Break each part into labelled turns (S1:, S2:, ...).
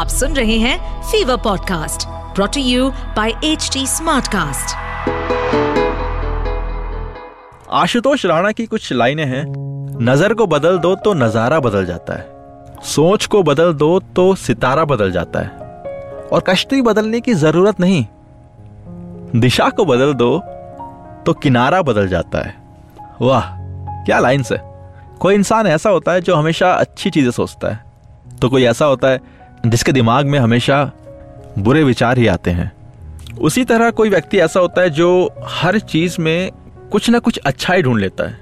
S1: आप सुन रहे हैं fever podcast brought to you by H Smartcast.
S2: Ashutosh Rana की कुछ लाइनें हैं। नज़र को बदल दो तो नज़ारा बदल जाता है। सोच को बदल दो तो सितारा बदल जाता है। और कश्ती बदलने की ज़रूरत नहीं। दिशा को बदल दो तो किनारा बदल जाता है। वाह, क्या लाइन है। कोई इंसान ऐसा होता है जो हमेशा अच्छी चीज़ें सोचता है। तो कोई ऐसा होता है जिसके दिमाग में हमेशा बुरे विचार ही आते हैं। उसी तरह कोई व्यक्ति ऐसा होता है जो हर चीज़ में कुछ ना कुछ अच्छा ही ढूंढ लेता है।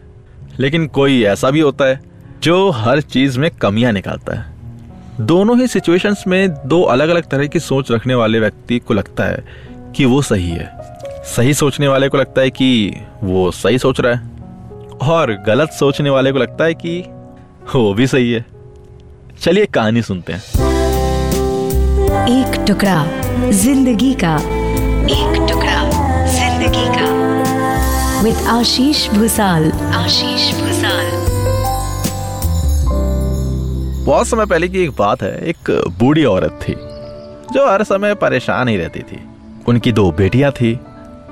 S2: लेकिन कोई ऐसा भी होता है जो हर चीज़ में कमियाँ निकालता है। दोनों ही सिचुएशंस में दो अलग अलग तरह की सोच रखने वाले व्यक्ति को लगता है कि वो सही है। सही सोचने वाले को लगता है कि वो सही सोच रहा है। और गलत सोचने वाले को लगता है कि वो भी सही है। चलिए कहानी सुनते हैं।
S1: एक टुकड़ा ज़िंदगी का। एक टुकड़ा ज़िंदगी का। विद आशीष भूसाल। आशीष भूसाल।
S2: बहुत समय पहले की एक बात है एक बूढ़ी औरत थी जो हर समय परेशान ही रहती थी। उनकी दो बेटियाँ थी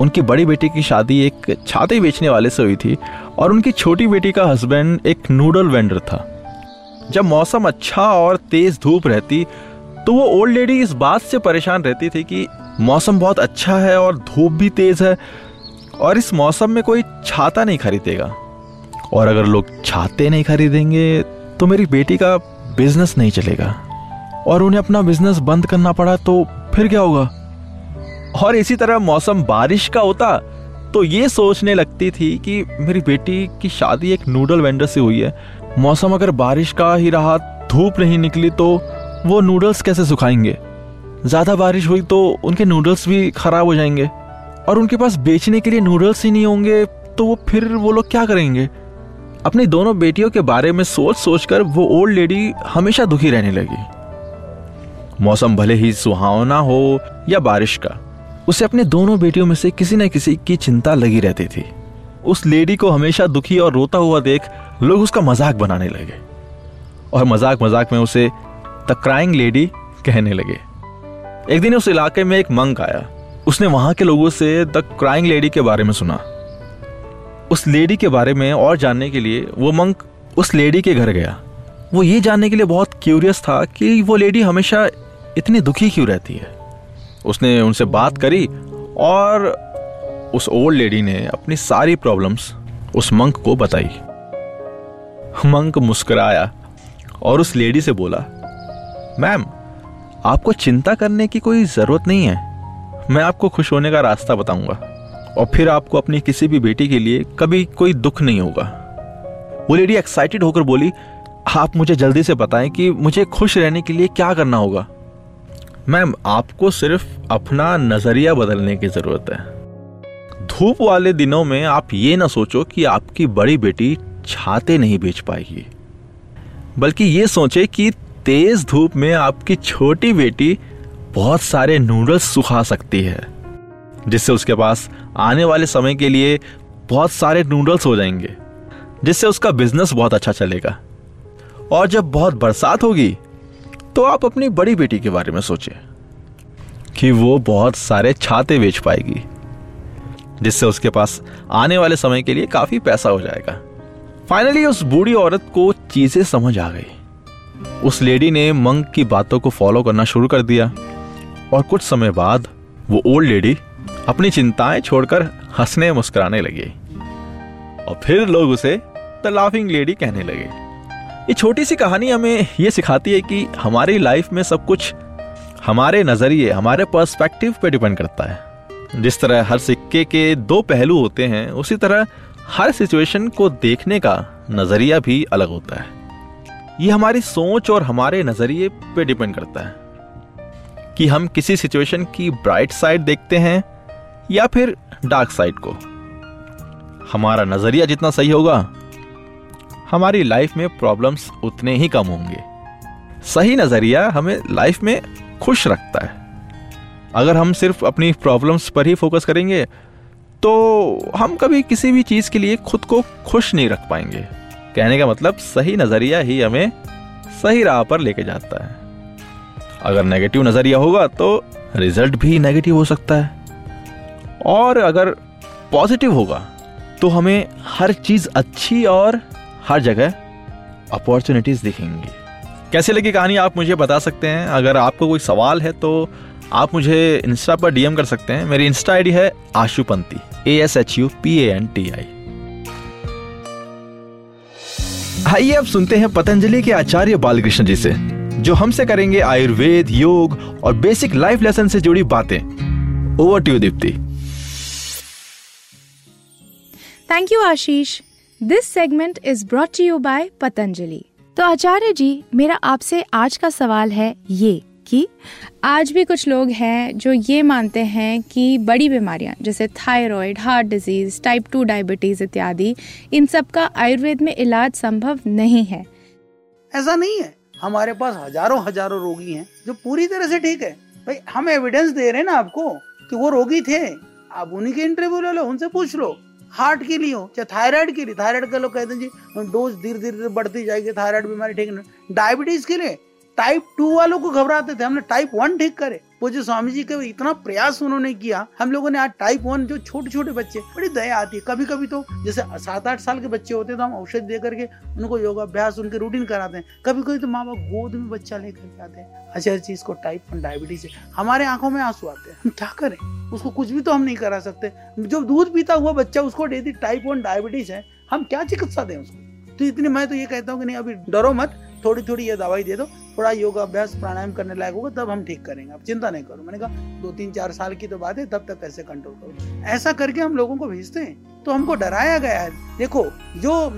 S2: उनकी बड़ी बेटी की शादी एक छाती बेचने वाले से हुई थी और उनकी छोटी बेटी का हस्बैंड एक नूडल वेंडर था। जब मौसम अच्छा और तेज धूप रहती तो वो ओल्ड लेडी इस बात से परेशान रहती थी कि मौसम बहुत अच्छा है और धूप भी तेज है और इस मौसम में कोई छाता नहीं खरीदेगा। और अगर लोग छाते नहीं खरीदेंगे तो मेरी बेटी का बिज़नेस नहीं चलेगा। और उन्हें अपना बिज़नेस बंद करना पड़ा तो फिर क्या होगा? और इसी तरह मौसम बारिश का होता तो ये सोचने लगती थी कि मेरी बेटी की शादी एक नूडल वेंडर से हुई है। मौसम अगर बारिश का ही रहा, धूप नहीं निकली तो वो नूडल्स कैसे सुखाएँगे? ज़्यादा बारिश हुई तो उनके नूडल्स भी खराब हो जाएँगे। और उनके पास बेचने के लिए नूडल्स ही नहीं होंगे तो वो फिर वो लोग क्या करेंगे? अपनी दोनों बेटियों के बारे में सोच सोचकर वो ओल्ड लेडी हमेशा दुखी रहने लगी। मौसम भले ही सुहावना हो या बारिश का, उसे अपने दोनों बेटियों में से किसी न किसी की चिंता लगी रहती थी। उस लेडी को हमेशा दुखी और रोता हुआ देख लोग उसका मज़ाक बनाने लगे। और मज़ाक मज़ाक में उसे द क्राइंग लेडी कहने लगे। एक दिन उस इलाके में एक मंक आया। उसने वहाँ के लोगों से द क्राइंग लेडी के बारे में सुना। उस लेडी के बारे में और जानने के लिए वो मंक उस लेडी के घर गया। वो ये जानने के लिए बहुत क्यूरियस था कि वो लेडी हमेशा इतनी दुखी क्यों रहती है। उसने उनसे बात करी और उस ओल्ड लेडी ने अपनी सारी प्रॉब्लम्स उस मंक को बताई। मंक मुस्कुराया और उस लेडी से बोला मैम आपको चिंता करने की कोई ज़रूरत नहीं है। मैं आपको खुश होने का रास्ता बताऊँगा। और फिर आपको अपनी किसी भी बेटी के लिए कभी कोई दुख नहीं होगा। वो लेडी एक्साइटेड होकर बोली, आप मुझे जल्दी से बताएँ कि मुझे खुश रहने के लिए क्या करना होगा? मैम आपको सिर्फ़ अपना नज़रिया बदलने की ज़रूरत है। धूप वाले दिनों में आप ये ना सोचो कि आपकी बड़ी बेटी छाते नहीं बेच पाएगी। बल्कि ये सोचे कि तेज धूप में आपकी छोटी बेटी बहुत सारे नूडल्स सुखा सकती है, जिससे उसके पास आने वाले समय के लिए बहुत सारे नूडल्स हो जाएँगे, जिससे उसका बिज़नेस बहुत अच्छा चलेगा। और जब बहुत बरसात होगी तो आप अपनी बड़ी बेटी के बारे में सोचें कि वो बहुत सारे छाते बेच पाएगी, जिससे उसके पास आने वाले समय के लिए काफ़ी पैसा हो जाएगा। फाइनली उस बूढ़ी औरत को चीज़ें समझ आ गई। उस लेडी ने मंक की बातों को फॉलो करना शुरू कर दिया। और कुछ समय बाद, वो ओल्ड लेडी अपनी चिंताएँ छोड़कर हंसने मुस्कुराने लगी। और फिर लोग उसे द लाफिंग लेडी कहने लगे। ये छोटी सी कहानी हमें ये सिखाती है कि हमारी लाइफ में सब कुछ हमारे नज़रिए, हमारे पर्सपेक्टिव पे डिपेंड करता है। जिस तरह हर सिक्के के दो पहलू होते हैं, उसी तरह हर सिचुएशन को देखने का नज़रिया भी अलग होता है। ये हमारी सोच और हमारे नज़रिए पे डिपेंड करता है। कि हम किसी सिचुएशन की ब्राइट साइड देखते हैं या फिर डार्क साइड को। हमारा नज़रिया जितना सही होगा, हमारी लाइफ में प्रॉब्लम्स उतने ही कम होंगे। सही नज़रिया हमें लाइफ में खुश रखता है। अगर हम सिर्फ़ अपनी प्रॉब्लम्स पर ही फोकस करेंगे तो हम कभी किसी भी चीज़ के लिए खुद को खुश नहीं रख पाएँगे। कहने का मतलब सही नज़रिया ही हमें सही राह पर लेके जाता है। अगर नेगेटिव नज़रिया होगा तो रिज़ल्ट भी नेगेटिव हो सकता है। और अगर पॉजिटिव होगा तो हमें हर चीज़ अच्छी और हर जगह अपॉर्चुनिटीज़ दिखेंगी। कैसे लगी कहानी आप मुझे बता सकते हैं। अगर आपको कोई सवाल है तो आप मुझे इंस्टा पर डीएम कर सकते हैं। मेरी इंस्टा आईडी है Ashupanti A S H U P A N T I आइए अब सुनते हैं पतंजलि के आचार्य बालकृष्ण जी से, जो हमसे करेंगे आयुर्वेद, योग और बेसिक लाइफ लेसन से जुड़ी बातें। Over to Deepti
S3: thank you Ashish this segment is brought you by Patanjali. तो आचार्य जी, मेरा आपसे आज का सवाल है ये। कि आज भी कुछ लोग हैं जो ये मानते हैं कि बड़ी बीमारियाँ, जैसे thyroid, heart disease type two diabetes इत्यादि, इन सब का आयुर्वेद में इलाज संभव नहीं है।
S4: ऐसा नहीं है। हमारे पास हज़ारों हज़ारों रोगी हैं जो पूरी तरह से ठीक है। भाई, हम एविडेंस दे रहे हैं ना आपको कि वो रोगी थे। आप उन्हीं के इंटरव्यू ले लो, उनसे पूछ लो। हार्ट के लिए हो, चाहे थायराइड के लिए। थायराइड के लोग कहते हैं जी डोज धीरे धीरे बढ़ती जाएगी थायराइड बीमारी ठीक नहीं। डायबिटीज़ के लिए टाइप टू वालों को घबराते थे। हमने टाइप वन ठीक करे। वो जो स्वामी जी का इतना प्रयास उन्होंने किया, हम लोगों ने आज टाइप वन जो छोटे छोटे बच्चे, बड़ी दया आती है। कभी कभी तो जैसे सात आठ साल के बच्चे होते हैं तो हम औषध दे करके उनको योगाभ्यास, उनके रूटीन कराते हैं। कभी कभी तो माँ बाप गोद में बच्चा लेकर जाते हैं। अच्छा चीज़ को टाइप वन डायबिटीज़ है हमारे आँखों में आँसू आते हैं। हम क्या करें? उसको कुछ भी तो हम नहीं करा सकते। जो दूध पीता हुआ बच्चा, उसको यदि टाइप वन डायबिटीज़ है। हम क्या चिकित्सा दें उसको? तो इतनी, मैं तो ये कहता हूँ कि नहीं, अभी डरो मत। थोड़ी थोड़ी ये दवाई दे दो। थोड़ा योगा अभ्यास प्राणायाम करने लायक होगा, तब हम ठीक करेंगे। आप चिंता नहीं करो। मैंने कहा, दो तीन चार साल की तो बात है, तब तक कैसे कंट्रोल करो। ऐसा करके हम लोगों को भेजते हैं। तो हमको डराया गया है। देखो, जो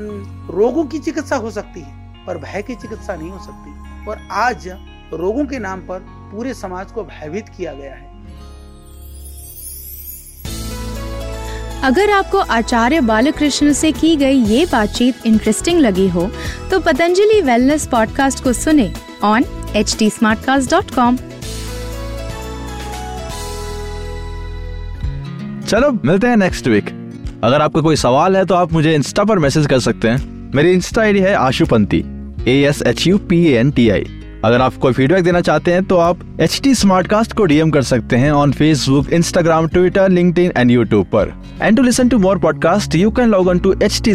S4: रोगों की चिकित्सा हो सकती है, पर भय की चिकित्सा नहीं हो सकती। और आज रोगों के नाम पर पूरे समाज को भयभीत किया गया है।
S3: अगर आपको आचार्य बालकृष्ण से की गई ये बातचीत इंटरेस्टिंग लगी हो तो पतंजलि वेलनेस पॉडकास्ट को सुने एच टी
S2: चलो, मिलते हैं नेक्स्ट वीक अगर आपका कोई सवाल है तो आप मुझे इंस्टा पर मैसेज कर सकते हैं। मेरी इंस्टा आईडी है Ashupanti A S H U P N T I अगर आप कोई फीडबैक देना चाहते हैं तो आप एच टी स्मार्ट कास्ट को डीएम कर सकते हैं on Facebook Instagram Twitter link and YouTube पर. And to listen to more podcast you can log on to H T